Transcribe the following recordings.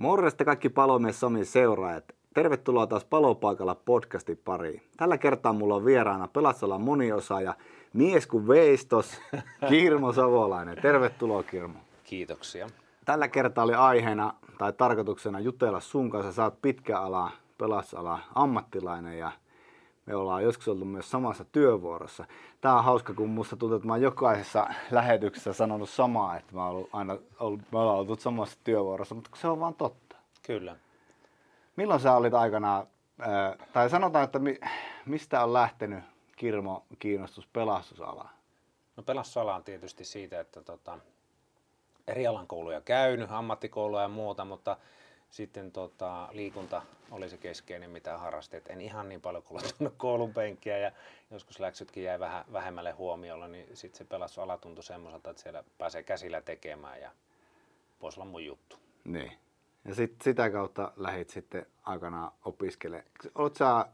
Morjesta kaikki palomies Sami seuraajat. Tervetuloa taas Palopaikalla podcastin pariin. Tällä kertaa mulla on vieraana Pelastusalan moniosaaja, mies kuin veistos, Kirmo Savolainen. Tervetuloa Kirmo. Kiitoksia. Tällä kertaa oli aiheena tai tarkoituksena jutella sun kanssa. Sä oot pitkä ala, pelastusala ammattilainen ja me ollaan joskus oltu myös samassa työvuorossa. Tää on hauska, kun musta tuntuu, että mä oon jokaisessa lähetyksessä sanonut samaa, että mä oon aina ollut, me ollaan oltu samassa työvuorossa, mutta se on vaan totta. Kyllä. Milloin sä olit aikanaan, ää, tai sanotaan, että mi, mistä on lähtenyt Kirmo kiinnostus pelastusalaan? No pelastusala on tietysti siitä, että tota, eri alan kouluja käynyt, ammattikouluja ja muuta, mutta sitten tota, liikunta oli se keskeinen, mitä harrastin. En ihan niin paljon kuluttanut koulun penkkiä ja joskus läksytkin jäi vähän vähemmälle huomiolle, niin sitten se pelastusala tuntui semmoiselta, että siellä pääsee käsillä tekemään ja voisi olla mun juttu. Niin. Ja sit, sitä kautta lähit sitten aikanaan opiskelemaan. Oletko sä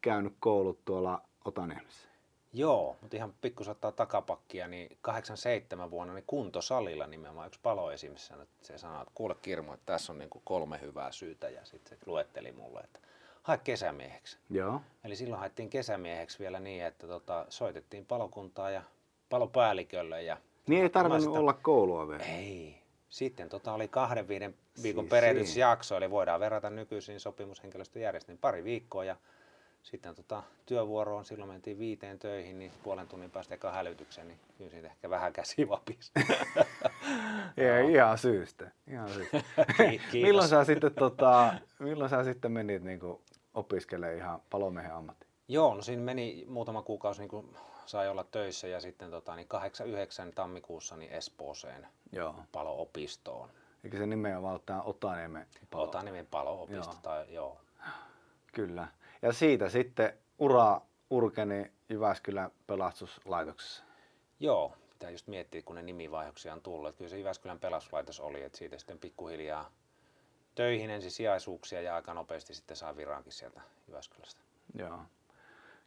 käynyt koulut tuolla Otaniemessä? Joo, mutta ihan pikkusattaa takapakkia, niin 87 vuonna niin kuntosalilla nimenomaan yksi paloesimies sanoi, että se sanoi, että kuule Kirmo, että tässä on niin kuin kolme hyvää syytä ja sitten se luetteli mulle, että hae kesämieheksi. Joo. Eli silloin haettiin kesämieheksi vielä niin, että tota, soitettiin palokuntaa ja palopäällikölle. Ja Niin ei tarvinnut sitä- olla koulua vielä. Ei. Sitten tota oli kahden viiden viikon Siis perehdytysjakso, eli voidaan verrata nykyisiin sopimushenkilöstöjärjestelmiin pari viikkoa ja sitten tota, työvuoroon silloin mentiin viiteen töihin, niin puolen tunnin päästä eka hälytyksen, niin kyllä siitä ehkä vähän käsi vapisi. Ei, ihan syystä. Ihan syystä. Kiitos. milloin, sä sitten, tota, milloin sä sitten menit niin opiskelemaan ihan palomiehen ammattiin? Joo, no siinä meni muutama kuukausi, niin kun sai olla töissä ja sitten tota, niin 8-9 tammikuussa niin Espooseen Joo. palo-opistoon. Eikö se nimenomaan ole tämä Otaniemen palo? Otaniemen palo-opisto. Joo. Tai, joo. Kyllä. Ja siitä sitten ura urkeni Jyväskylän pelastuslaitoksessa. Joo, pitää just miettiä, kun ne nimivaihoksia on tullut. Että kyllä se Jyväskylän pelastuslaitos oli, että siitä sitten pikkuhiljaa töihin ensin sijaisuuksia ja aika nopeasti sitten saa viraankin sieltä Jyväskylästä. Joo.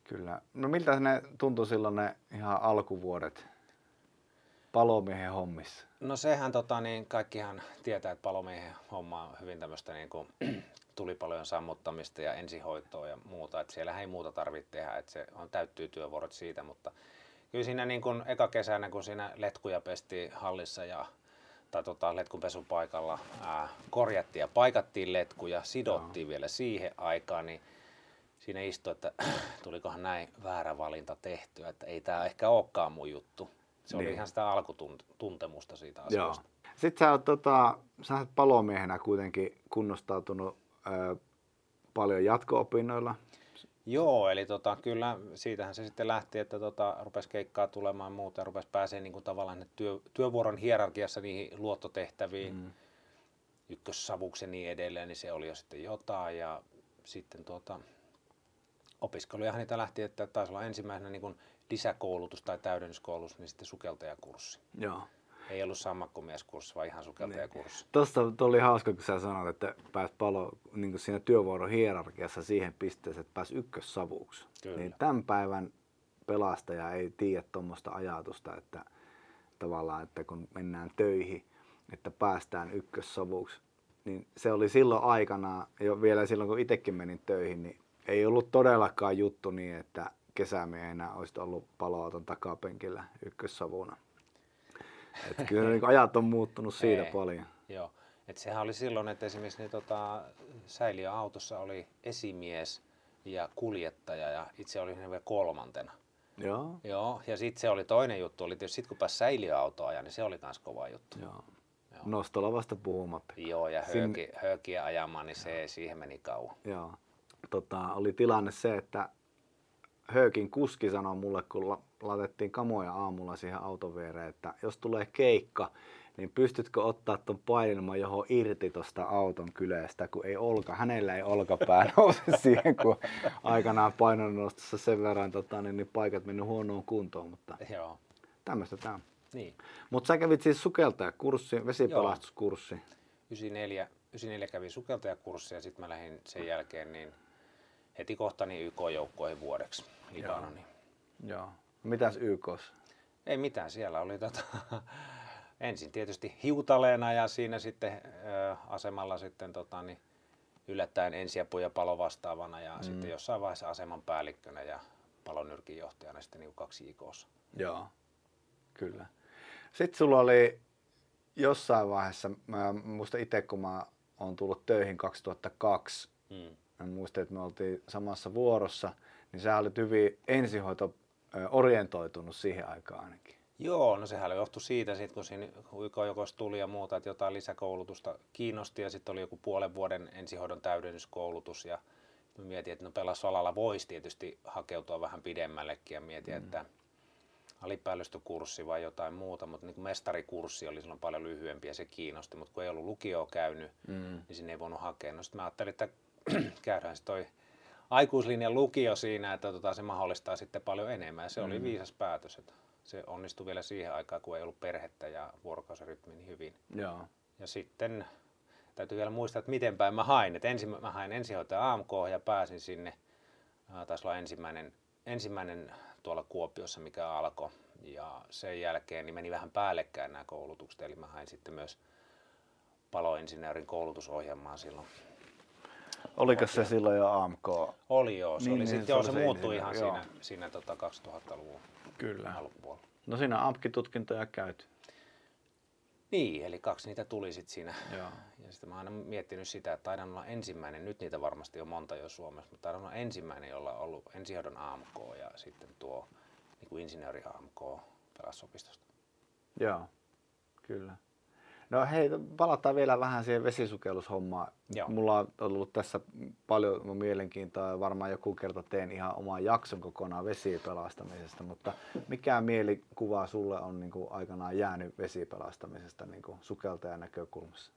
Kyllä. No miltä ne tuntui silloin ne ihan alkuvuodet palomiehen hommissa? No sehän tota, niin kaikkihan tietää, että palomiehen homma on hyvin tämmöistä niin kuin, tulipalojen sammuttamista ja ensihoitoa ja muuta. Että siellä ei muuta tarvitse tehdä, että se on, täyttyy työvuorot siitä, mutta kyllä siinä niin kuin eka kesänä, kun siinä letkuja pestiin hallissa ja tai tota, letkun paikalla ää, korjattiin ja paikattiin letkuja, sidottiin no. vielä siihen aikaan, niin siinä istui, että tulikohan näin väärä valinta tehtyä, että ei tämä ehkä olekaan mun juttu. Se oli Niin. ihan sitä alkutuntemusta siitä Joo. asiasta. Sitten sä oot, tota, sä oot palomiehenä kuitenkin kunnostautunut ö, paljon jatko-opinnoilla. Joo, eli tota, kyllä siitähän se sitten lähti, että tota, rupesi keikkaa tulemaan muuta ja rupesi pääsee niin kuin tavallaan työ, työvuoron hierarkiassa niihin luottotehtäviin, mm. ykkössavuksi ja niin edelleen, niin se oli jo sitten jotain. Ja sitten tuota, opiskelujahan niitä lähti, että taisi olla ensimmäisenä niin kuin lisäkoulutus tai täydennyskoulutus, niin sitten sukeltajakurssi. Joo. Ei ollut sammakkomieskurssi, vaan ihan sukeltajakurssi. Tuossa oli hauska, kun sä sanoit, että pääs palo niin kuin siinä työvuoron hierarkiassa siihen pisteeseen, että pääs ykkössavuksi. Kyllä. Niin tämän päivän pelastaja ei tiedä tuommoista ajatusta, että tavallaan, että kun mennään töihin, että päästään ykkössavuksi. Niin se oli silloin aikana, jo vielä silloin kun itsekin menin töihin, niin ei ollut todellakaan juttu niin, että kesämiehenä olisit ollut paloauton takapenkillä ykkössavuna. Että kyllä niin ajat on muuttunut siitä Ei. paljon. Joo, että sehän oli silloin, että esimerkiksi niin, tota, säiliöautossa oli esimies ja kuljettaja ja itse olin vielä kolmantena. Joo. Joo, ja sitten se oli toinen juttu, oli tietysti sit kun pääsi säiliöautoa ajaa, niin se oli myös kova juttu. Joo. Nostolavasta puhumatta. Joo, ja Sin- hööki, höökiä ajamaan, niin se, siihen meni kauan. Joo. Tota, oli tilanne se, että Höökin kuski sanoi mulle, kun la- laitettiin kamoja aamulla siihen auton viereen, että jos tulee keikka, niin pystytkö ottaa ton painelman johon irti tuosta auton kyleestä, kun ei olka, hänellä ei olkapää nouse siihen, kun aikanaan painonnostossa sen verran tota, niin, niin paikat mennyt huonoon kuntoon, mutta Joo, tämmöistä tämä. niin. Mutta sä kävit siis sukeltajakurssi, vesipelastuskurssi. 94, 94 kävin sukeltajakurssi ja sitten mä lähdin sen jälkeen niin heti kohta niin YK-joukkoihin vuodeksi Libanoniin. Joo. Mitäs YKs? Ei mitään, siellä oli tota, ensin tietysti hiutaleena ja siinä sitten ö, asemalla sitten tota, niin, yllättäen ensiapu ja palo vastaavana ja mm. sitten jossain vaiheessa aseman päällikkönä ja palonyrkin johtajana sitten niin kaksi ikossa. Joo, kyllä. Sitten sulla oli jossain vaiheessa, mä muistan itse kun mä oon tullut töihin 2002, mm. mä muistan, että me oltiin samassa vuorossa, niin sä olit hyvin ensihoito orientoitunut siihen aikaan ainakin. Joo, no sehän johtui siitä, sit, kun siinä jokos tuli ja muuta, että jotain lisäkoulutusta kiinnosti ja sitten oli joku puolen vuoden ensihoidon täydennyskoulutus ja mietin, että no pelastusalalla voisi tietysti hakeutua vähän pidemmällekin ja mietin, mm. että alipäällystökurssi vai jotain muuta, mutta niin mestarikurssi oli silloin paljon lyhyempi ja se kiinnosti, mutta kun ei ollut lukioa käynyt, mm. niin sinne ei voinut hakea. No sitten mä ajattelin, että käydään se toi aikuislinjan lukio siinä, että tota, se mahdollistaa sitten paljon enemmän ja se mm. oli viisas päätös. Että se onnistui vielä siihen aikaan, kun ei ollut perhettä ja vuorokausirytmi niin hyvin. Joo. Ja sitten täytyy vielä muistaa, että miten päin mä hain. Et ensin mä hain ensihoitaja AMK ja pääsin sinne. Taisi olla ensimmäinen, ensimmäinen tuolla Kuopiossa, mikä alkoi. Ja sen jälkeen niin meni vähän päällekkäin nämä koulutukset, eli mä hain sitten myös paloinsinöörin koulutusohjelmaa silloin. Oliko se silloin jo AMK? Oli joo, se, niin, oli niin, sit, joo, se, se muuttui ihan joo. siinä, siinä tota 2000-luvun Kyllä. alkupuolella. No siinä AMK-tutkintoja käyty. Niin, eli kaksi niitä tuli sitten siinä. Joo. Ja sitten mä oon aina miettinyt sitä, että taidan olla ensimmäinen, nyt niitä varmasti on monta jo Suomessa, mutta taidan olla ensimmäinen, jolla on ollut ensihoidon AMK ja sitten tuo niin kuin insinööri AMK pelastusopistosta. Joo, kyllä. No hei, palataan vielä vähän siihen vesisukellushommaan. Joo. Mulla on ollut tässä paljon mielenkiintoa ja varmaan joku kerta teen ihan oman jakson kokonaan vesipelastamisesta, mutta mikä mielikuva sulle on niin kuin aikanaan jäänyt vesipelastamisesta niin kuin sukeltajan näkökulmassa?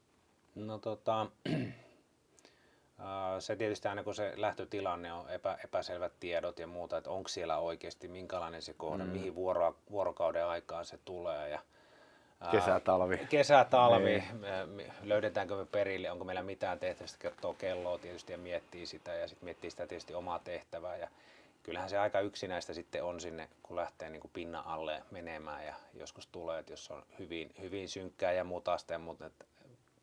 No tota, se tietysti aina kun se lähtötilanne on epä, epäselvät tiedot ja muuta, että onko siellä oikeasti minkälainen se kohde, mm. mihin vuoro, vuorokauden aikaan se tulee ja Kesä-talvi. Kesä-talvi. Niin. Löydetäänkö me perille, onko meillä mitään tehtävistä, kertoo kelloa tietysti ja miettii sitä ja sitten miettii sitä tietysti omaa tehtävää. Ja kyllähän se aika yksinäistä sitten on sinne, kun lähtee niin kuin pinnan alle menemään ja joskus tulee, että jos on hyvin, hyvin synkkää ja mutasta ja muuta, että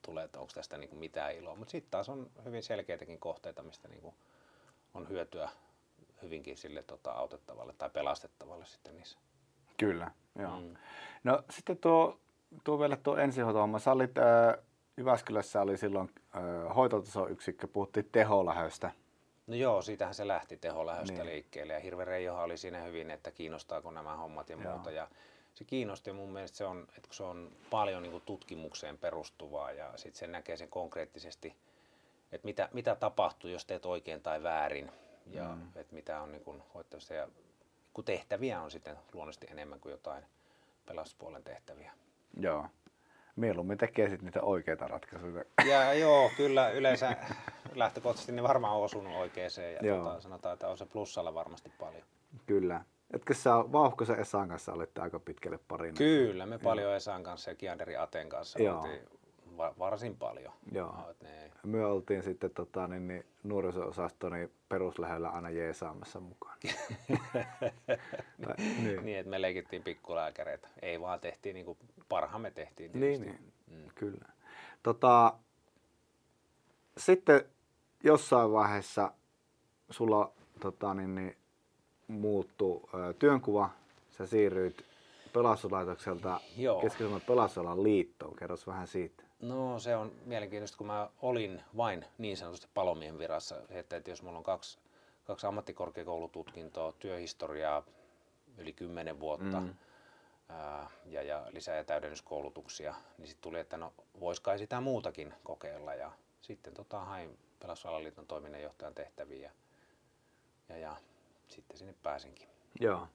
tulee, että onko tästä niin kuin mitään iloa. Mutta sitten taas on hyvin selkeitäkin kohteita, mistä niin kuin on hyötyä hyvinkin sille tota, autettavalle tai pelastettavalle sitten niissä. Kyllä, joo. Mm. No sitten tuo tuo vielä tuo ensihoitohomma. Sä olit, äh, Jyväskylässä oli silloin äh, hoitotasoyksikkö, puhuttiin teholähöstä. No joo, siitähän se lähti teholähöstä niin. liikkeelle ja Hirve Reijohan oli siinä hyvin, että kiinnostaako nämä hommat ja joo. muuta. Ja se kiinnosti ja mun mielestä se on, että kun se on paljon niin tutkimukseen perustuvaa ja sitten se näkee sen konkreettisesti, että mitä, mitä tapahtuu, jos teet oikein tai väärin ja mm. että mitä on niin kuin, ja kun tehtäviä on sitten luonnollisesti enemmän kuin jotain pelastuspuolen tehtäviä. Joo. Mieluummin tekee sitten niitä oikeita ratkaisuja. Ja joo, kyllä yleensä lähtökohtaisesti ne varmaan on osunut oikeeseen ja tota, sanotaan, että on se plussalla varmasti paljon. Kyllä. Etkö sä Vauhkosen Esan kanssa olette aika pitkälle parina? Kyllä, me paljon Esan kanssa ja Kianderi Aten kanssa Joo. oltiin va- varsin paljon. Joo. No, ne... Me oltiin sitten tota, niin, niin, nuoriso-osasto niin peruslähöllä aina jeesaamassa mukaan. niin. niin, että me leikittiin pikkulääkäreitä. Ei vaan tehtiin niin kuin parhaamme tehtiin. Tietysti. Niin, niin. Mm. kyllä. Tota, sitten jossain vaiheessa sulla tota, niin, niin, muuttui ö, työnkuva. Sä siirryit pelastuslaitokselta Keski-Suomen pelastusalan liittoon. Kerros vähän siitä. No se on mielenkiintoista, kun mä olin vain niin sanotusti palomiehen virassa, että, että jos mulla on kaksi, kaksi ammattikorkeakoulututkintoa, työhistoriaa yli kymmenen vuotta mm. ää, ja, ja lisää- ja täydennyskoulutuksia, niin sitten tuli, että no vois kai sitä muutakin kokeilla ja sitten tota, hain Pelastusalaliiton toiminnanjohtajan tehtäviin ja, ja, ja sitten sinne pääsinkin. Joo,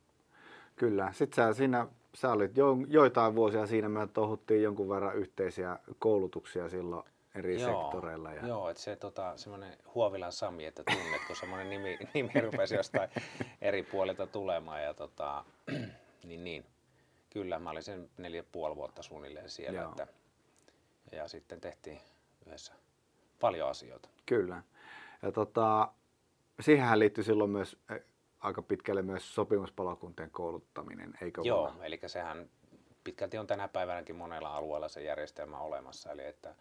kyllä. Sitten sä siinä sä olit jo, joitain vuosia siinä, me tohuttiin jonkun verran yhteisiä koulutuksia silloin eri joo, sektoreilla. Ja... Joo, että se tota, semmoinen Huovilan Sami, että tunnet, kun semmoinen nimi, nimi rupesi jostain eri puolilta tulemaan. Ja tota, niin, niin. Kyllä, mä olin sen neljä puoli vuotta suunnilleen siellä. Että, ja sitten tehtiin yhdessä paljon asioita. Kyllä. Ja tota, siihenhän liittyi silloin myös aika pitkälle myös sopimuspalokuntien kouluttaminen, eikö Joo, vaan? eli sehän pitkälti on tänä päivänäkin monella alueella se järjestelmä olemassa, eli että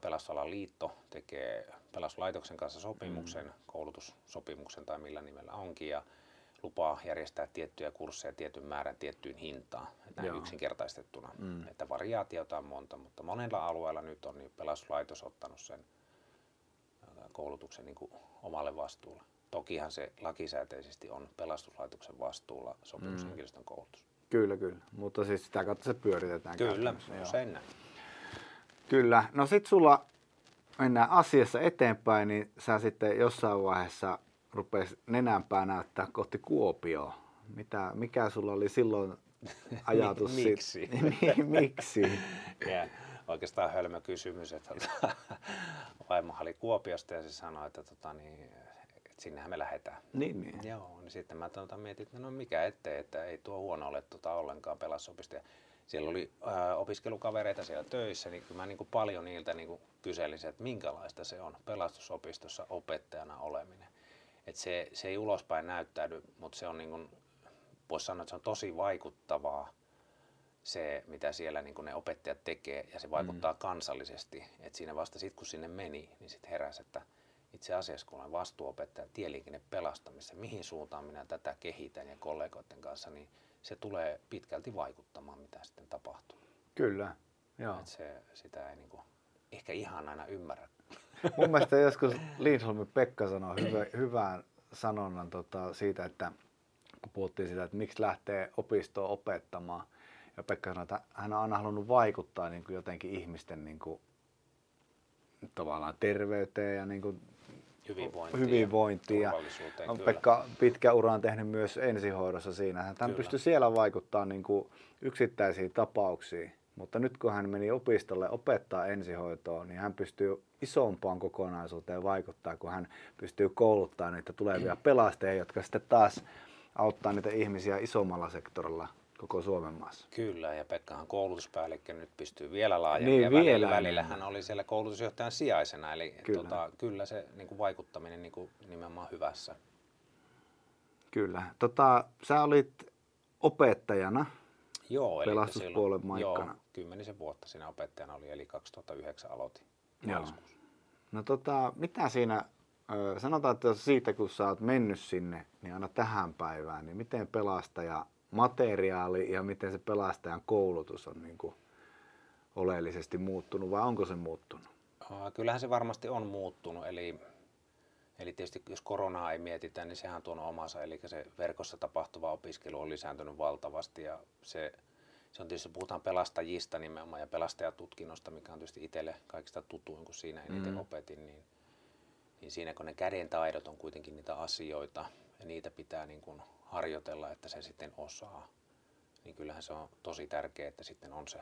Pelastusalan liitto tekee pelastuslaitoksen kanssa sopimuksen, mm. koulutussopimuksen tai millä nimellä onkin, ja lupaa järjestää tiettyjä kursseja tietyn määrän tiettyyn hintaan, näin yksinkertaistettuna. Mm. Että variaatiota on monta, mutta monella alueella nyt on niin pelastuslaitos ottanut sen koulutuksen niin kuin omalle vastuulle. Tokihan se lakisääteisesti on pelastuslaitoksen vastuulla sopimushenkilöstön mm. koulutus. Kyllä, kyllä. Mutta siis sitä kautta se pyöritetään. Kyllä, sen näin. Kyllä. No sit sulla mennään asiassa eteenpäin, niin sä sitten jossain vaiheessa rupesi nenänpää näyttää kohti Kuopioa. Mitä, mikä sulla oli silloin ajatus? Miksi? Miksi? ja oikeastaan hölmö kysymys, että tota, vaimo oli Kuopiosta ja se sanoi, että, tota, niin, sinnehän me lähdetään. Niin, niin. Joo, niin sitten mä tota, mietin, että no mikä ettei, että ei tuo huono ole tota, ollenkaan pelastusopisto siellä oli ää, opiskelukavereita siellä töissä, niin kyllä mä niin kuin paljon niiltä niin kuin kyselin, että minkälaista se on pelastusopistossa opettajana oleminen. Et se, se ei ulospäin näyttäydy, mutta se on niin kuin, voisi sanoa, että se on tosi vaikuttavaa se, mitä siellä niin kuin ne opettajat tekee, ja se vaikuttaa mm. kansallisesti. Et siinä vasta sitten, kun sinne meni, niin sitten heräsi, että itse asiassa kun olen vastuuopettaja tieliikenne pelastamissa, mihin suuntaan minä tätä kehitän ja kollegoiden kanssa, niin se tulee pitkälti vaikuttamaan, mitä sitten tapahtuu. Kyllä, joo. Et se, sitä ei niinku, ehkä ihan aina ymmärrä. Mun mielestä joskus Lindholmin Pekka sanoi hyvä, hyvän sanonnan tota, siitä, että kun puhuttiin siitä, että miksi lähtee opistoon opettamaan, ja Pekka sanoi, että hän on aina halunnut vaikuttaa niin kuin jotenkin ihmisten niin kuin, tavallaan terveyteen ja niin kuin, hyvinvointiin, hyvinvointiin ja, ja Pekka pitkä ura on tehnyt myös ensihoidossa siinä. Hän kyllä. pystyi siellä vaikuttaa niin kuin yksittäisiin tapauksiin, mutta nyt kun hän meni opistolle opettaa ensihoitoa, niin hän pystyy isompaan kokonaisuuteen vaikuttaa, kun hän pystyy kouluttamaan niitä tulevia pelastajia, jotka sitten taas auttaa niitä ihmisiä isommalla sektorilla koko Suomen maassa. Kyllä, ja Pekkahan koulutuspäällikkö nyt pystyy vielä laajemmin. Niin, vielä välillä hän oli siellä koulutusjohtajan sijaisena, eli kyllä, tota, kyllä se niin kuin vaikuttaminen niin kuin nimenomaan hyvässä. Kyllä. Tota, sä olit opettajana joo, eli pelastuspuolen silloin, maikkana. Joo, kymmenisen vuotta siinä opettajana oli, eli 2009 aloitin Joo. No tota, mitä siinä, sanotaan, että siitä kun sä oot mennyt sinne, niin aina tähän päivään, niin miten pelastaja materiaali ja miten se pelastajan koulutus on niin kuin oleellisesti muuttunut vai onko se muuttunut? Kyllähän se varmasti on muuttunut, eli, eli tietysti jos koronaa ei mietitä, niin sehän on tuonut omansa, eli se verkossa tapahtuva opiskelu on lisääntynyt valtavasti ja se, se on tietysti, puhutaan pelastajista nimenomaan ja pelastajatutkinnosta, mikä on tietysti itselle kaikista tutuin, kun siinä eniten mm. opetin, niin, niin siinä kun ne käden taidot on kuitenkin niitä asioita ja niitä pitää niin kuin harjoitella, että se sitten osaa, niin kyllähän se on tosi tärkeää, että sitten on se,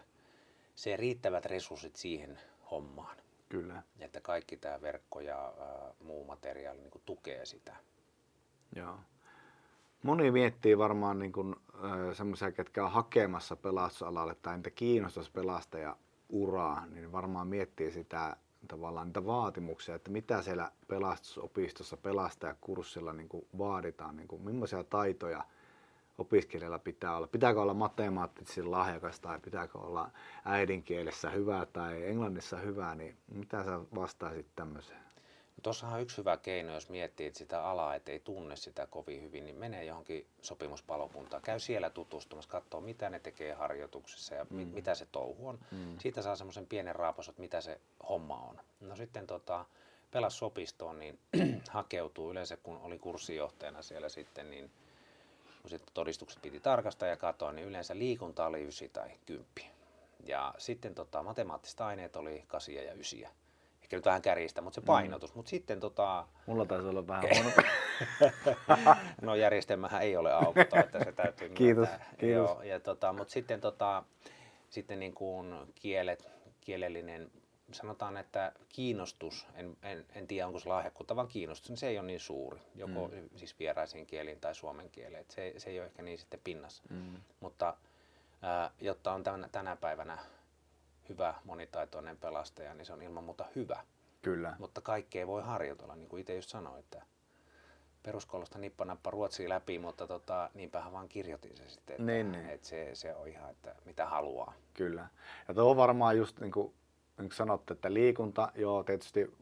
se riittävät resurssit siihen hommaan. Kyllä. Että kaikki tämä verkko ja ää, muu materiaali niin kuin tukee sitä. Joo. Moni miettii varmaan niin kuin, äh, semmoisia, ketkä on hakemassa pelastusalalle tai niitä kiinnostaisi pelastaja uraa, niin varmaan miettii sitä tavallaan niitä vaatimuksia, että mitä siellä pelastusopistossa pelastajakurssilla niin kuin vaaditaan, niin kuin, millaisia taitoja opiskelijalla pitää olla. Pitääkö olla matemaattisesti lahjakas tai pitääkö olla äidinkielessä hyvä tai englannissa hyvä, niin mitä sä vastaisit tämmöiseen? Tuossahan on yksi hyvä keino, jos miettii sitä alaa, ettei tunne sitä kovin hyvin, niin menee johonkin sopimuspalokuntaan, käy siellä tutustumassa, katsoo mitä ne tekee harjoituksessa ja mm. mitä se touhu on. Mm. Siitä saa semmoisen pienen raapos, että mitä se homma on. No sitten tota, pelas sopistoon, niin hakeutuu yleensä, kun oli kurssijohtajana siellä sitten, niin kun sitten todistukset piti tarkastaa ja katsoa, niin yleensä liikunta oli 9 tai 10. Ja sitten tota, matemaattiset aineet oli 8 ja 9 nyt vähän kärjistä, mutta se mm. painotus. Mm. Mutta sitten tota... Mulla taisi olla vähän huono. no järjestelmähän ei ole aukoton, että se täytyy Kiitos, kiitos. Joo, ja tota, mutta sitten, tota, sitten niin kuin kielet, kielellinen, sanotaan, että kiinnostus, en, en, en tiedä onko se lahjakkuutta, vaan kiinnostus, niin se ei ole niin suuri, joko mm. siis vieraisiin kieliin tai suomen kieleen. Se, se ei ole ehkä niin sitten pinnassa. Mm. Mutta jotta on tänä, tänä päivänä hyvä monitaitoinen pelastaja, niin se on ilman muuta hyvä. Kyllä. Mutta kaikkea voi harjoitella, niin kuin itse just sanoin, että peruskoulusta nippanappa ruotsia läpi, mutta tota, niinpähän vaan kirjoitin se sitten, että, Niin, niin. että se, se on ihan, että mitä haluaa. Kyllä. Ja tuo on varmaan just niin kuin, niin kuin sanottu, että liikunta, joo tietysti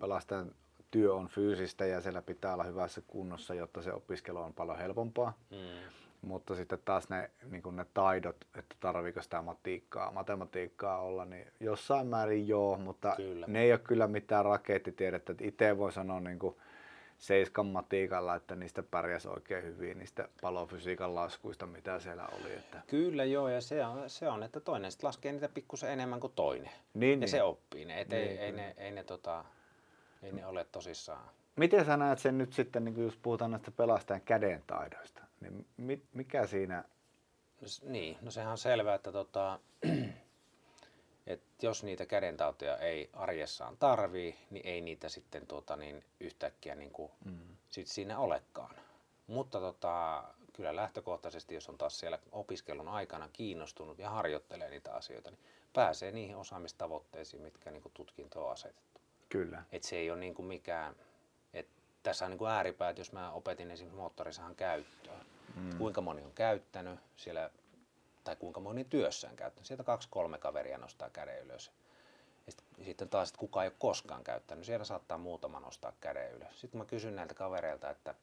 pelastajan työ on fyysistä ja siellä pitää olla hyvässä kunnossa, jotta se opiskelu on paljon helpompaa. Mm. Mutta sitten taas ne, niin ne taidot, että tarviiko sitä matematiikkaa, matematiikkaa olla, niin jossain määrin joo, mutta Kyllä. ne ei ole kyllä mitään rakettitiedettä. Että Itse voi sanoa niin kuin seiskan matiikalla, että niistä pärjäsi oikein hyvin, niistä palofysiikan laskuista, mitä siellä oli. Että... Kyllä joo, ja se on, se on että toinen sitten laskee niitä pikkusen enemmän kuin toinen. Niin, ja niin. se oppii ne, et Niin, ei, ei, ne, ei, ne, tota, ei ne ole tosissaan. Miten sä näet sen nyt sitten, niin jos puhutaan näistä pelastajan kädentaidoista, niin mi- mikä siinä, No Niin, no sehän on selvää, että tota, et jos niitä kädentauteja ei arjessaan tarvii, niin ei niitä sitten tuota, niin yhtäkkiä niin kuin, mm. sit siinä olekaan. Mutta tota, kyllä lähtökohtaisesti, jos on taas siellä opiskelun aikana kiinnostunut ja harjoittelee niitä asioita, niin pääsee niihin osaamistavoitteisiin, mitkä niin kuin tutkinto on asetettu. Kyllä, Et se ei ole niin kuin mikään, et tässä on niin kuin ääripäät, jos mä opetin esimerkiksi moottorisahan käyttöä. Mm. Kuinka moni on käyttänyt siellä, tai kuinka moni työssään käyttänyt. Sieltä kaksi kolme kaveria nostaa käden ylös. Ja sit, sitten taas, että kuka ei ole koskaan käyttänyt, siellä saattaa muutama nostaa käden ylös. Sitten mä kysyn näiltä kavereilta, että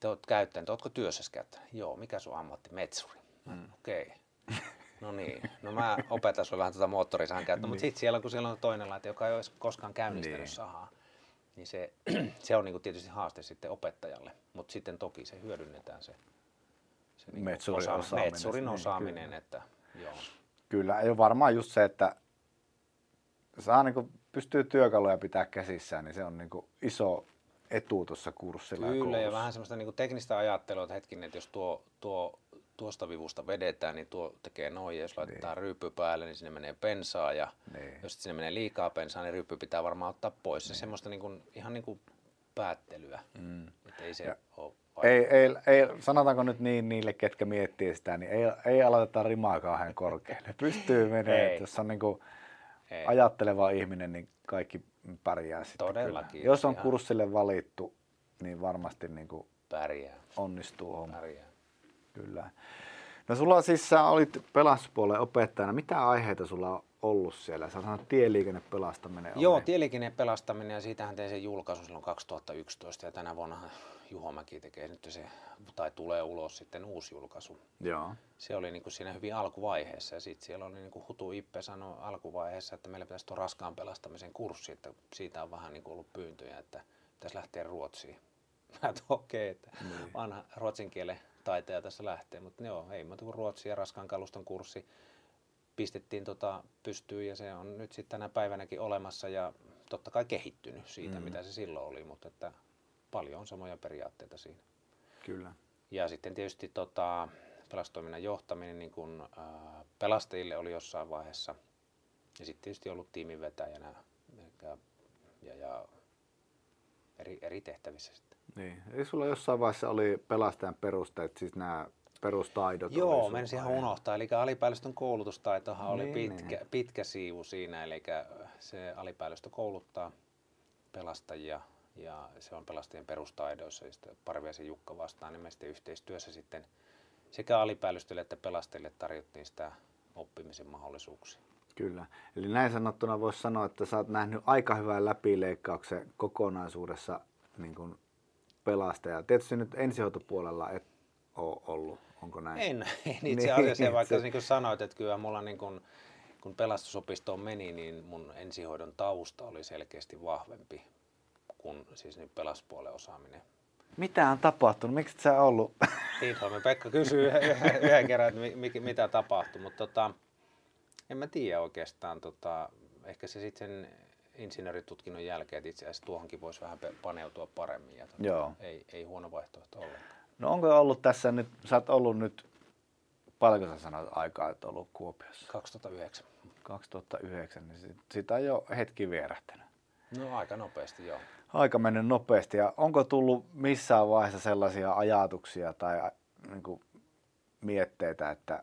te oot käyttänyt, ootko työssäsi käyttänyt? Joo, mikä sun ammatti? Metsuri. Mm. Okei. Okay. No niin, no mä opetan sulle vähän tuota moottorisahan käyttöä, mutta sitten siellä kun siellä on toinen laite, joka ei ole koskaan käynnistänyt Niin. sahaa, niin se, se on niinku tietysti haaste sitten opettajalle, mutta sitten toki se hyödynnetään se, se niinku Metsurin osa- osaaminen, metsurin niin, osaaminen kyllä. että joo. kyllä. Ei ole varmaan just se, että saa niin kuin, pystyy työkaluja pitää käsissään, niin se on niin kuin iso etu tuossa kurssilla Kyllä, ja koulussa. vähän semmoista niinku teknistä ajattelua, että hetkinen, että jos tuo, tuo, tuosta vivusta vedetään, niin tuo tekee noin, ja jos laitetaan ryyppy päälle, niin sinne menee pensaa, ja Niin. jos sinne menee liikaa pensaa, niin ryyppy pitää varmaan ottaa pois. Se semmoista niinku, ihan niinku päättelyä, mm. että ei se Ja- ole Ei, ei, ei, sanotaanko nyt niin niille, ketkä miettii sitä, niin ei, ei aloiteta rimaa kauhean korkealle. Pystyy menemään, jos on niin kuin Ei. ajatteleva ihminen, niin kaikki pärjää sitten Todellakin, kyllä. Jos on ihan- kurssille valittu, niin varmasti niin kuin pärjää, onnistuu homma. pärjää. Kyllä. No sulla siis sä olit pelastuspuolen opettajana. Mitä aiheita sulla on ollut siellä? Sä sanoit tieliikennepelastaminen. Joo, oli. tieliikenteen pelastaminen ja siitähän tein sen julkaisun silloin 2011 ja tänä vuonna Juho Mäki tekee nyt se, tai tulee ulos sitten uusi julkaisu. Joo. Se oli niin kuin siinä hyvin alkuvaiheessa ja sitten siellä oli niin kuin Hutu Ippe sanoi alkuvaiheessa, että meillä pitäisi tuo raskaan pelastamisen kurssi, että siitä on vähän niin kuin ollut pyyntöjä, että pitäisi lähteä Ruotsiin. Mä okei, että Niin. vanha ruotsin kielen taiteja tässä lähtee, mutta joo, ei muuta kuin Ruotsi ja raskaan kaluston kurssi pistettiin tota pystyyn ja se on nyt sitten tänä päivänäkin olemassa ja totta kai kehittynyt siitä, mm. mitä se silloin oli, mutta että paljon on samoja periaatteita siinä. Kyllä. Ja sitten tietysti tota, pelastoiminnan johtaminen niin kun, ää, pelastajille oli jossain vaiheessa. Ja sitten tietysti ollut tiimin vetäjänä ja, ja, ja eri, eri tehtävissä sitten. Niin. Eli sulla jossain vaiheessa oli pelastajan perusteet, siis nämä perustaidot. oli Joo, menisin ihan unohtaa. Eli alipäällystön koulutustaitohan oli Niin, pitkä, niin. pitkä siivu siinä. Eli se alipäällystö kouluttaa pelastajia ja se on pelastajien perustaidoissa. Ja sitten Parviaisen Jukka vastaan, niin me sitten yhteistyössä sitten sekä alipäällystölle että pelastajille tarjottiin sitä oppimisen mahdollisuuksia. Kyllä. Eli näin sanottuna voisi sanoa, että sä oot nähnyt aika hyvän läpileikkauksen kokonaisuudessa niin kuin pelastaja. Tietysti nyt ensihoitopuolella et ole ollut, onko näin? En, en itse Niin, asiassa, ja vaikka niin kuin sanoit, että kyllä mulla niin kuin, kun pelastusopistoon meni, niin mun ensihoidon tausta oli selkeästi vahvempi kuin siis nyt pelastuspuolen osaaminen. Mitä on tapahtunut? Miksi sä ollut? Lindholmin Pekka kysyy yhden, yhden kerran, että mi, mi- mitä tapahtui, mutta tota, en mä tiedä oikeastaan. Tota, ehkä se sitten sen insinööritutkinnon jälkeen, että itse asiassa tuohonkin voisi vähän paneutua paremmin. Ja tota, Joo. Ei, ei huono vaihtoehto ollenkaan. No onko ollut tässä nyt, sä oot ollut nyt, paljonko sä sanoit aikaa, että ollut Kuopiossa? 2009. 2009, niin sit, sitä on jo hetki vierähtänyt. No aika nopeasti joo. Aika mennyt nopeasti. Ja onko tullut missään vaiheessa sellaisia ajatuksia tai niin kuin mietteitä, että,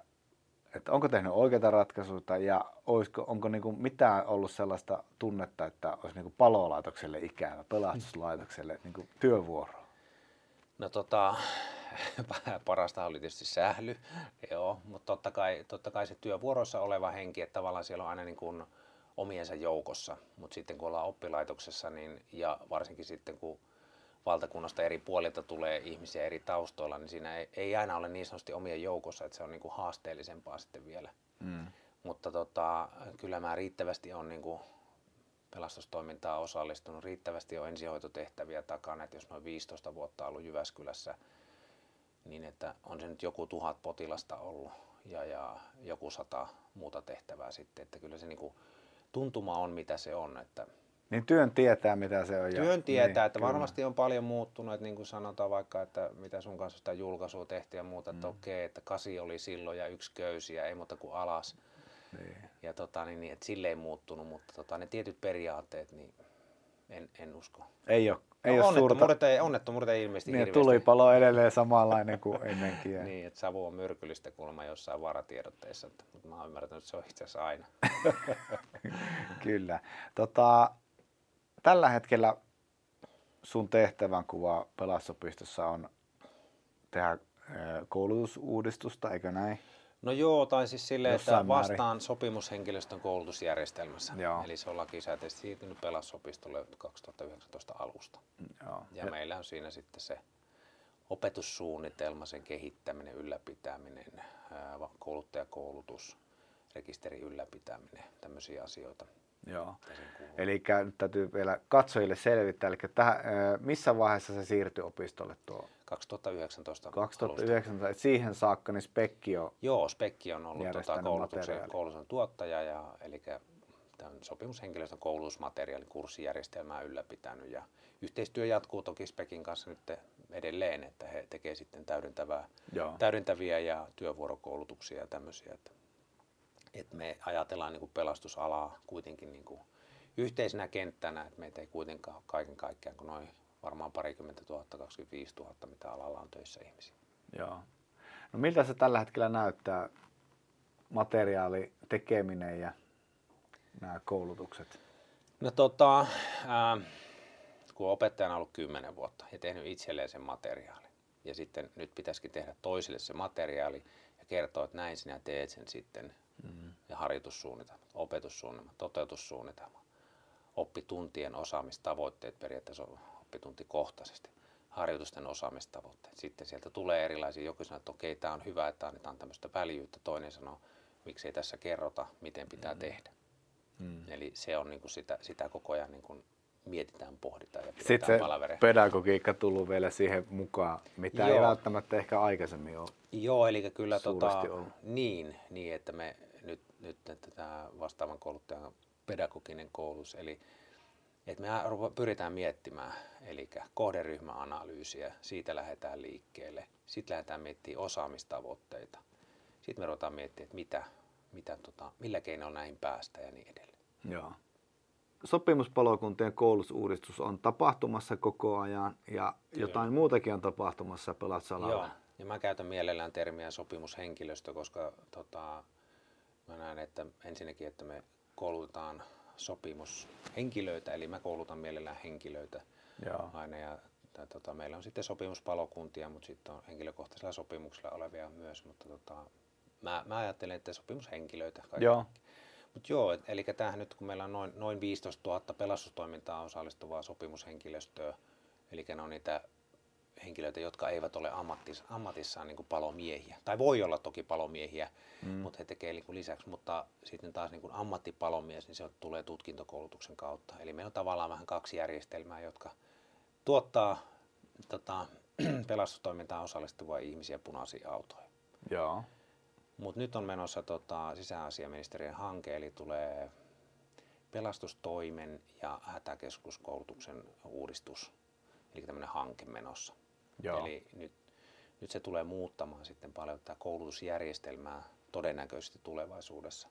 että onko tehnyt oikeita ratkaisuja ja olisiko, onko niin kuin mitään ollut sellaista tunnetta, että olisi niin kuin palolaitokselle ikävä, pelastuslaitokselle niin kuin työvuoro? No tota, parasta oli tietysti sähly, joo, mutta totta kai, totta kai se työvuorossa oleva henki, että tavallaan siellä on aina niin kuin omiensa joukossa, mutta sitten kun ollaan oppilaitoksessa niin, ja varsinkin sitten kun valtakunnasta eri puolilta tulee ihmisiä eri taustoilla, niin siinä ei, ei aina ole niin sanotusti omien joukossa, että se on niin kuin haasteellisempaa sitten vielä. Mm. Mutta tota, kyllä mä riittävästi on niin kuin pelastustoimintaa osallistunut, riittävästi on ensihoitotehtäviä takana, että jos noin 15 vuotta ollut Jyväskylässä, niin että on se nyt joku tuhat potilasta ollut ja, ja joku sata muuta tehtävää sitten, että kyllä se niin kuin, tuntuma on mitä se on, että niin työn tietää, mitä se on. Työn ja, tietää, niin, että kyllä. varmasti on paljon muuttunut, että niin kuin sanotaan vaikka, että mitä sun kanssa sitä julkaisua tehtiin ja muuta, että mm. okei, että kasi oli silloin ja yksi köysi ja ei muuta kuin alas. Niin. Ja tota, niin, niin, että sille ei muuttunut, mutta tota, ne tietyt periaatteet, niin en, en usko. Ei ole. Ei no, ole onnettomuudet, suurta... ei, onnettomuudet ei ilmeisesti niin, hirveästi. tulipalo on edelleen samanlainen kuin ennenkin. niin, että savu on myrkyllistä kuulemma jossain varatiedotteissa, mutta mä oon ymmärtänyt, että se on itse asiassa aina. Kyllä. Tota, tällä hetkellä sun tehtävän kuva pelastusopistossa on tehdä koulutusuudistusta, eikö näin? No joo, tai siis silleen, Jossain että vastaan määrin. sopimushenkilöstön koulutusjärjestelmässä. Joo. Eli se on lakisääteisesti siirtynyt pelastusopistolle 2019 alusta. Joo. Ja, ja meillä on siinä sitten se opetussuunnitelma, sen kehittäminen, ylläpitäminen, kouluttajakoulutus, rekisteri ylläpitäminen, tämmöisiä asioita. Joo. Eli nyt täytyy vielä katsojille selvittää, eli tähän, missä vaiheessa se siirtyi opistolle tuo? 2019. 2019, että siihen saakka niin Spekki on Joo, Spekki on ollut tuota koulutuksen, koulutuksen tuottaja, ja, eli tämän sopimushenkilöstön koulutusmateriaalin kurssijärjestelmää ylläpitänyt. Ja yhteistyö jatkuu toki Spekin kanssa nyt edelleen, että he tekevät sitten täydentävää, täydentäviä ja työvuorokoulutuksia ja tämmöisiä. Että että me ajatellaan niin kuin pelastusalaa kuitenkin niin kuin yhteisenä kenttänä, että meitä ei kuitenkaan ole kaiken kaikkiaan kuin noin varmaan parikymmentä tuhatta, 25 000, mitä alalla on töissä ihmisiä. Joo. No miltä se tällä hetkellä näyttää, materiaali, tekeminen ja nämä koulutukset? No tota, ää, kun opettajana on ollut kymmenen vuotta ja tehnyt itselleen sen materiaalin, ja sitten nyt pitäisikin tehdä toisille se materiaali ja kertoa, että näin sinä teet sen sitten mm. ja harjoitussuunnitelmat, opetussuunnitelmat, toteutussuunnitelma, oppituntien osaamistavoitteet periaatteessa oppituntikohtaisesti, harjoitusten osaamistavoitteet. Sitten sieltä tulee erilaisia, joku sanoo, että okei, tämä on hyvä, että annetaan tämmöistä väljyyttä, toinen sanoo, miksei tässä kerrota, miten pitää mm. tehdä. Mm. Eli se on niin kuin sitä, sitä koko ajan niin kuin mietitään, pohditaan ja Sitten se palavereja. pedagogiikka tullut vielä siihen mukaan, mitä Joo. ei välttämättä ehkä aikaisemmin ole Joo, eli kyllä tota, niin, niin, että me nyt, tämä vastaavan kouluttajan pedagoginen koulutus, eli että me pyritään miettimään, eli kohderyhmäanalyysiä, siitä lähdetään liikkeelle, sitten lähdetään miettimään osaamistavoitteita, sitten me ruvetaan miettimään, että mitä, mitä tota, millä keinoilla näihin päästä ja niin edelleen. Joo sopimuspalokuntien koulutusuudistus on tapahtumassa koko ajan ja Kyllä. jotain muutakin on tapahtumassa pelatsalalla. Joo, ja mä käytän mielellään termiä sopimushenkilöstö, koska tota, mä näen, että ensinnäkin, että me koulutetaan sopimushenkilöitä, eli mä koulutan mielellään henkilöitä Joo. aina ja tai, tota, meillä on sitten sopimuspalokuntia, mutta sitten on henkilökohtaisella sopimuksella olevia myös, mutta tota, mä, mä ajattelen, että sopimushenkilöitä kaikki. Joo. Mutta joo, eli tämähän nyt kun meillä on noin, noin 15 000 pelastustoimintaan osallistuvaa sopimushenkilöstöä, eli ne on niitä henkilöitä, jotka eivät ole ammattis, ammatissaan niin palomiehiä. Tai voi olla toki palomiehiä, mm. mutta he tekevät niin lisäksi. Mutta sitten taas niin kuin ammattipalomies, niin se tulee tutkintokoulutuksen kautta. Eli meillä on tavallaan vähän kaksi järjestelmää, jotka tuottaa tota, pelastustoimintaan osallistuvia ihmisiä punaisia autoja. Joo. Mutta nyt on menossa tota, sisäasiaministeriön hanke, eli tulee pelastustoimen ja hätäkeskuskoulutuksen uudistus, eli tämmöinen hanke menossa. Joo. Eli nyt, nyt se tulee muuttamaan sitten paljon tätä koulutusjärjestelmää todennäköisesti tulevaisuudessa.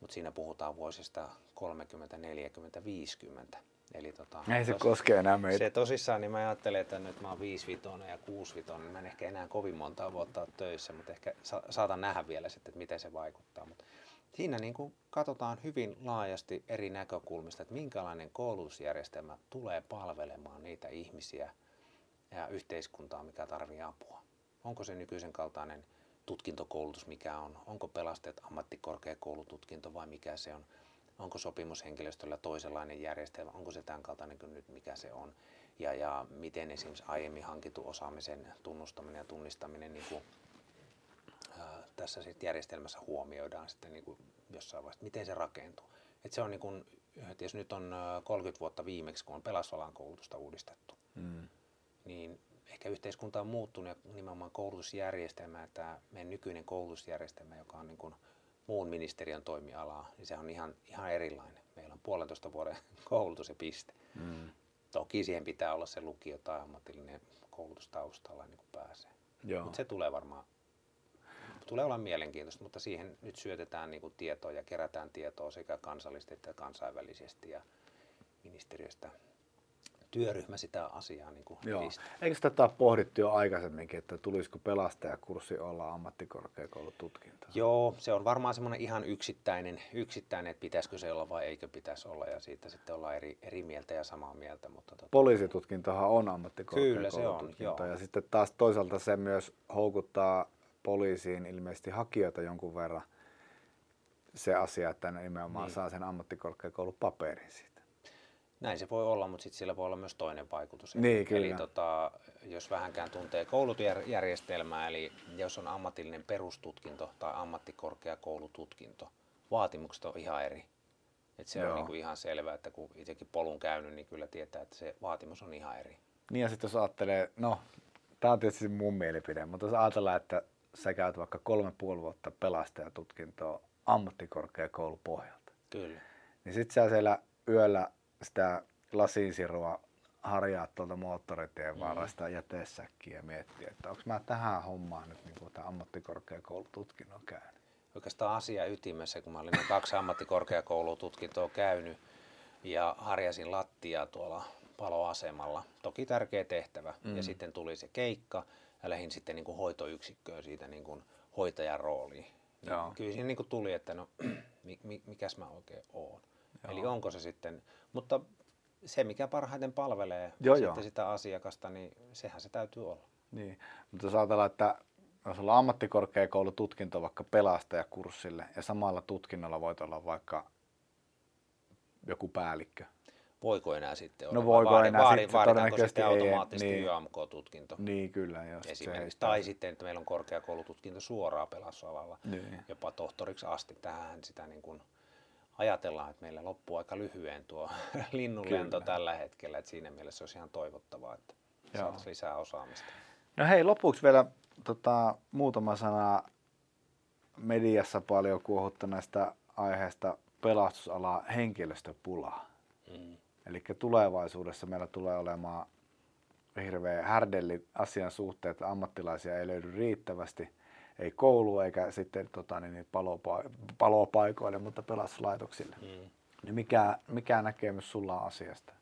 Mutta siinä puhutaan vuosista 30, 40, 50. Eli tota, Ei se tos- koske enää meitä. Se tosissaan, niin mä ajattelen, että nyt mä oon 5 vitonen ja 6 vitonen, niin mä en ehkä enää kovin montaa vuotta ole töissä, mutta ehkä sa- saatan nähdä vielä sitten, että miten se vaikuttaa. Mutta siinä niin kuin katsotaan hyvin laajasti eri näkökulmista, että minkälainen koulutusjärjestelmä tulee palvelemaan niitä ihmisiä ja yhteiskuntaa, mikä tarvii apua. Onko se nykyisen kaltainen tutkintokoulutus, mikä on, onko pelastajat ammattikorkeakoulututkinto vai mikä se on, onko sopimushenkilöstöllä toisenlainen järjestelmä, onko se tämän kaltainen kuin nyt mikä se on, ja, ja miten esimerkiksi aiemmin hankittu osaamisen tunnustaminen ja tunnistaminen niin kuin, ää, tässä sit järjestelmässä huomioidaan sitten niin kuin jossain vaiheessa, miten se rakentuu. Et se on niin kuin, jos nyt on ää, 30 vuotta viimeksi, kun on pelastusalan koulutusta uudistettu, Mm. Niin ehkä yhteiskunta on muuttunut ja nimenomaan koulutusjärjestelmä, ja tämä meidän nykyinen koulutusjärjestelmä, joka on niin kuin muun ministeriön toimialaa, niin se on ihan, ihan erilainen. Meillä on puolentoista vuoden koulutus ja piste. Mm. Toki siihen pitää olla se lukio tai ammatillinen koulutus taustalla niin kuin pääsee. Mutta se tulee varmaan, tulee olla mielenkiintoista, mutta siihen nyt syötetään niin kuin tietoa ja kerätään tietoa sekä kansallisesti että kansainvälisesti ja ministeriöstä työryhmä sitä asiaa niin kuin Joo. edistää. Eikö tätä ole pohdittu jo aikaisemminkin, että tulisiko pelastajakurssi olla ammattikorkeakoulututkinto? Joo, se on varmaan semmoinen ihan yksittäinen, yksittäinen, että pitäisikö se olla vai eikö pitäisi olla ja siitä sitten ollaan eri, eri mieltä ja samaa mieltä. Mutta tota, Poliisitutkintohan on on, ammattikorkeakoulututkinto joo. ja sitten taas toisaalta se myös houkuttaa poliisiin ilmeisesti hakijoita jonkun verran se asia, että ne nimenomaan niin. saa sen ammattikorkeakoulupaperin siitä. Näin se voi olla, mutta sitten sillä voi olla myös toinen vaikutus. Niin, eli, kyllä. eli tota, jos vähänkään tuntee koulutujärjestelmää, eli jos on ammatillinen perustutkinto tai ammattikorkeakoulututkinto, vaatimukset on ihan eri. Et se Joo. on niinku ihan selvää, että kun itsekin polun käynyt, niin kyllä tietää, että se vaatimus on ihan eri. Niin ja sitten jos ajattelee, no tämä on tietysti mun mielipide, mutta jos ajatellaan, että sä käyt vaikka kolme puoli vuotta pelastajatutkintoa ammattikorkeakoulupohjalta, Kyllä. niin sit sä siellä yöllä sitä lasinsirua harjaat tuolta moottoritien varresta jätesäkkiä ja miettiä, että onko mä tähän hommaan nyt niin tämän ammattikorkeakoulututkinnon käynyt. oikeastaan asia ytimessä, kun mä olin kaksi ammattikorkeakoulututkintoa käynyt ja harjasin lattiaa tuolla paloasemalla. Toki tärkeä tehtävä. Mm. Ja sitten tuli se keikka ja lähdin sitten niin kuin hoitoyksikköön siitä niin kuin hoitajan rooliin. Niin Joo. Kyllä siinä niin kuin tuli, että no mi- mi- mikäs mä oikein oon. Joo. Eli onko se sitten, mutta se mikä parhaiten palvelee Joo, sitten joo. sitä asiakasta, niin sehän se täytyy olla. Niin, mutta jos ajatellaan, että jos on ammattikorkeakoulututkinto vaikka pelastajakurssille ja samalla tutkinnolla voit olla vaikka joku päällikkö. Voiko enää sitten No olla? voiko Vaadi- enää vaadi- sitten? Vaaditaanko Todennäköisesti sitten ei, automaattisesti niin. YAMK-tutkinto Niin kyllä, jos se esimerkiksi? ei Tai sitten, että meillä on korkeakoulututkinto suoraan pelastusalalla, Niin. jopa tohtoriksi asti. Tähän sitä niin kuin ajatellaan, että meillä loppuu aika lyhyen tuo linnunlento Kyllä. tällä hetkellä, että siinä mielessä olisi ihan toivottavaa, että saataisiin lisää osaamista. No hei, lopuksi vielä tota, muutama sana mediassa paljon kuohuttaneesta aiheesta pelastusala henkilöstöpulaa. Mm. Eli tulevaisuudessa meillä tulee olemaan hirveä härdelli asian suhteen, että ammattilaisia ei löydy riittävästi, ei koulu eikä sitten tota, niin, niin palopa- palopaikoille, mutta pelastuslaitoksille. Mm. Niin mikä, mikä näkemys sulla on asiasta?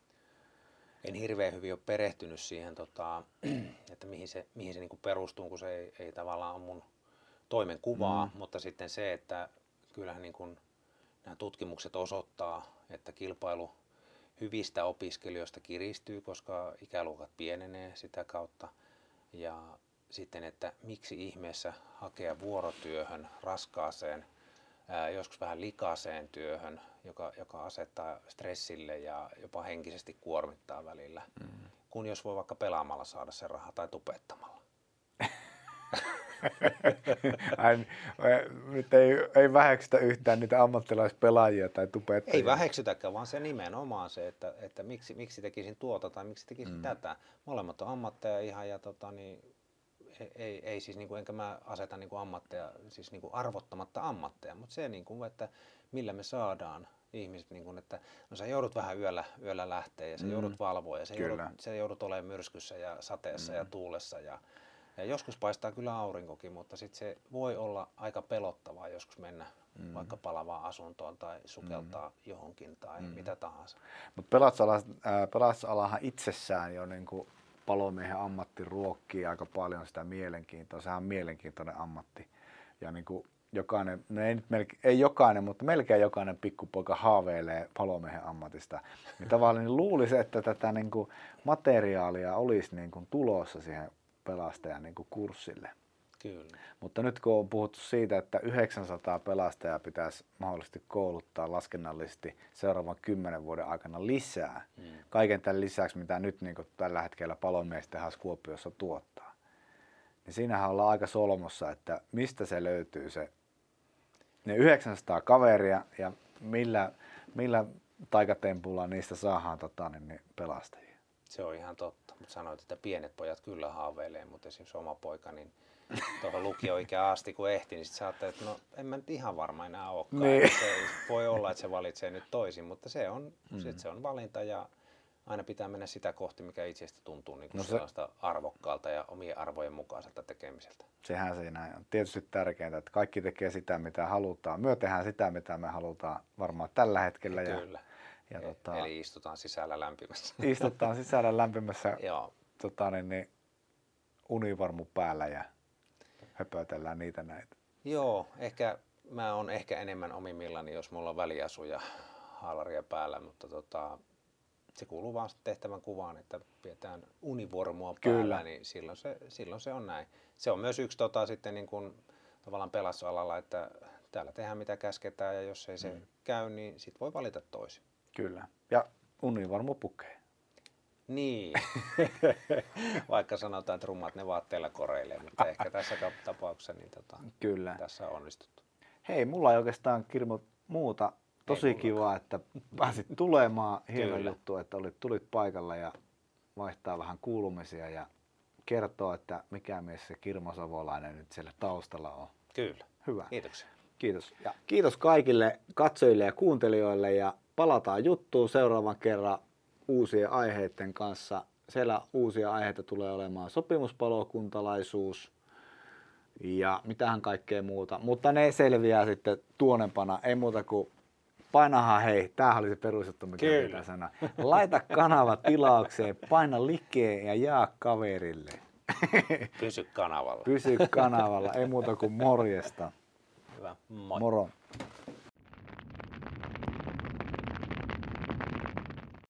en hirveän hyvin ole perehtynyt siihen, tota, että mihin se, mihin se niinku perustuu, kun se ei, ei tavallaan ole mun toimenkuvaa, mm. mutta sitten se, että kyllähän niinku nämä tutkimukset osoittaa, että kilpailu hyvistä opiskelijoista kiristyy, koska ikäluokat pienenee sitä kautta. Ja sitten, että miksi ihmeessä hakea vuorotyöhön, raskaaseen, ää, joskus vähän likaiseen työhön, joka, joka asettaa stressille ja jopa henkisesti kuormittaa välillä, mm. kun jos voi vaikka pelaamalla saada se raha tai tupettamalla. Ai, nyt ei, ei väheksytä yhtään niitä ammattilaispelaajia tai tubettajia. Ei väheksytäkään, vaan se nimenomaan se, että, että miksi, miksi tekisin tuota tai miksi tekisin mm. tätä. Molemmat on ammatteja ihan ja tota, niin, ei, ei, siis niin kuin, enkä mä aseta niin kuin ammatteja, siis niin kuin arvottamatta ammatteja, mutta se, niin kuin, että millä me saadaan ihmiset, niin kuin, että no sä joudut vähän yöllä, yöllä lähteä ja sä Mm. joudut valvoa ja sä Kyllä. joudut, sä joudut olemaan myrskyssä ja sateessa mm. ja tuulessa ja Ja joskus paistaa kyllä aurinkokin, mutta sitten se voi olla aika pelottavaa joskus mennä mm. vaikka palavaan asuntoon tai sukeltaa mm. johonkin tai mm. mitä tahansa. Mutta pelastusalahan itsessään jo niin kuin palomiehen ammatti ruokkii aika paljon sitä mielenkiintoa. Sehän on mielenkiintoinen ammatti. Ja niin kuin jokainen, no ei, nyt melkein, ei jokainen, mutta melkein jokainen pikkupoika haaveilee palomiehen ammatista. Niin tavallaan niin luulisi, että tätä niin kuin materiaalia olisi niin kuin tulossa siihen pelastajan niin kuin kurssille. Kyllä. Mutta nyt kun on puhuttu siitä, että 900 pelastajaa pitäisi mahdollisesti kouluttaa laskennallisesti seuraavan kymmenen vuoden aikana lisää, mm. kaiken tämän lisäksi, mitä nyt niin kuin tällä hetkellä palomiesten Kuopiossa tuottaa, niin siinähän ollaan aika solmossa, että mistä se löytyy se ne 900 kaveria ja millä, millä taikatempulla niistä saadaan tota, niin, niin pelastajia. Se on ihan totta, mutta sanoit, että pienet pojat kyllä haaveilee, mutta esimerkiksi oma poika, niin tuohon lukioikään asti kun ehti, niin sitten että no en mä nyt ihan varma enää olekaan. Niin. Se voi olla, että se valitsee nyt toisin, mutta se on, mm. sit se on valinta ja aina pitää mennä sitä kohti, mikä itsestä tuntuu niin kuin no se... sellaista arvokkaalta ja omien arvojen mukaiselta tekemiseltä. Sehän siinä on tietysti tärkeintä, että kaikki tekee sitä, mitä halutaan. Me tehdään sitä, mitä me halutaan varmaan tällä hetkellä. Ja, Kyllä. Ja, ja tota, Eli istutaan sisällä lämpimässä. Istutaan sisällä lämpimässä Joo. Tota, niin, niin, univarmu päällä ja höpötellään niitä näitä. Joo, ehkä mä oon ehkä enemmän omimillani, jos mulla on väliasuja haalaria päällä, mutta tota, se kuuluu vaan tehtävän kuvaan, että pidetään univormua päällä, Kyllä. niin silloin se, silloin se on näin. Se on myös yksi tota, sitten niin kuin, tavallaan pelastusalalla, että täällä tehdään mitä käsketään ja jos ei se mm. käy, niin sit voi valita toisin. Kyllä. Ja univormu pukee. Niin. Vaikka sanotaan, että rummat ne vaatteilla koreilee, mutta ehkä tässä tapauksessa niin tota, Kyllä. tässä on onnistuttu. Hei, mulla ei oikeastaan Kirmo muuta Tosi Ei kiva, että pääsit tulemaan. Hieno Kyllä. juttu, että olit, tulit paikalla ja vaihtaa vähän kuulumisia ja kertoo, että mikä mies se Kirmo Savolainen nyt siellä taustalla on. Kyllä. Hyvä. Kiitoksia. Kiitos. Ja kiitos kaikille katsojille ja kuuntelijoille ja palataan juttuun seuraavan kerran uusien aiheiden kanssa. Siellä uusia aiheita tulee olemaan sopimuspalokuntalaisuus ja mitähän kaikkea muuta. Mutta ne selviää sitten tuonempana. Ei muuta kuin painahan hei, tämähän oli se perusjuttu, mikä Kyllä. pitää sanoa. Laita kanava tilaukseen, paina likee ja jaa kaverille. Pysy kanavalla. Pysy kanavalla, ei muuta kuin morjesta. Hyvä, moi. Moro.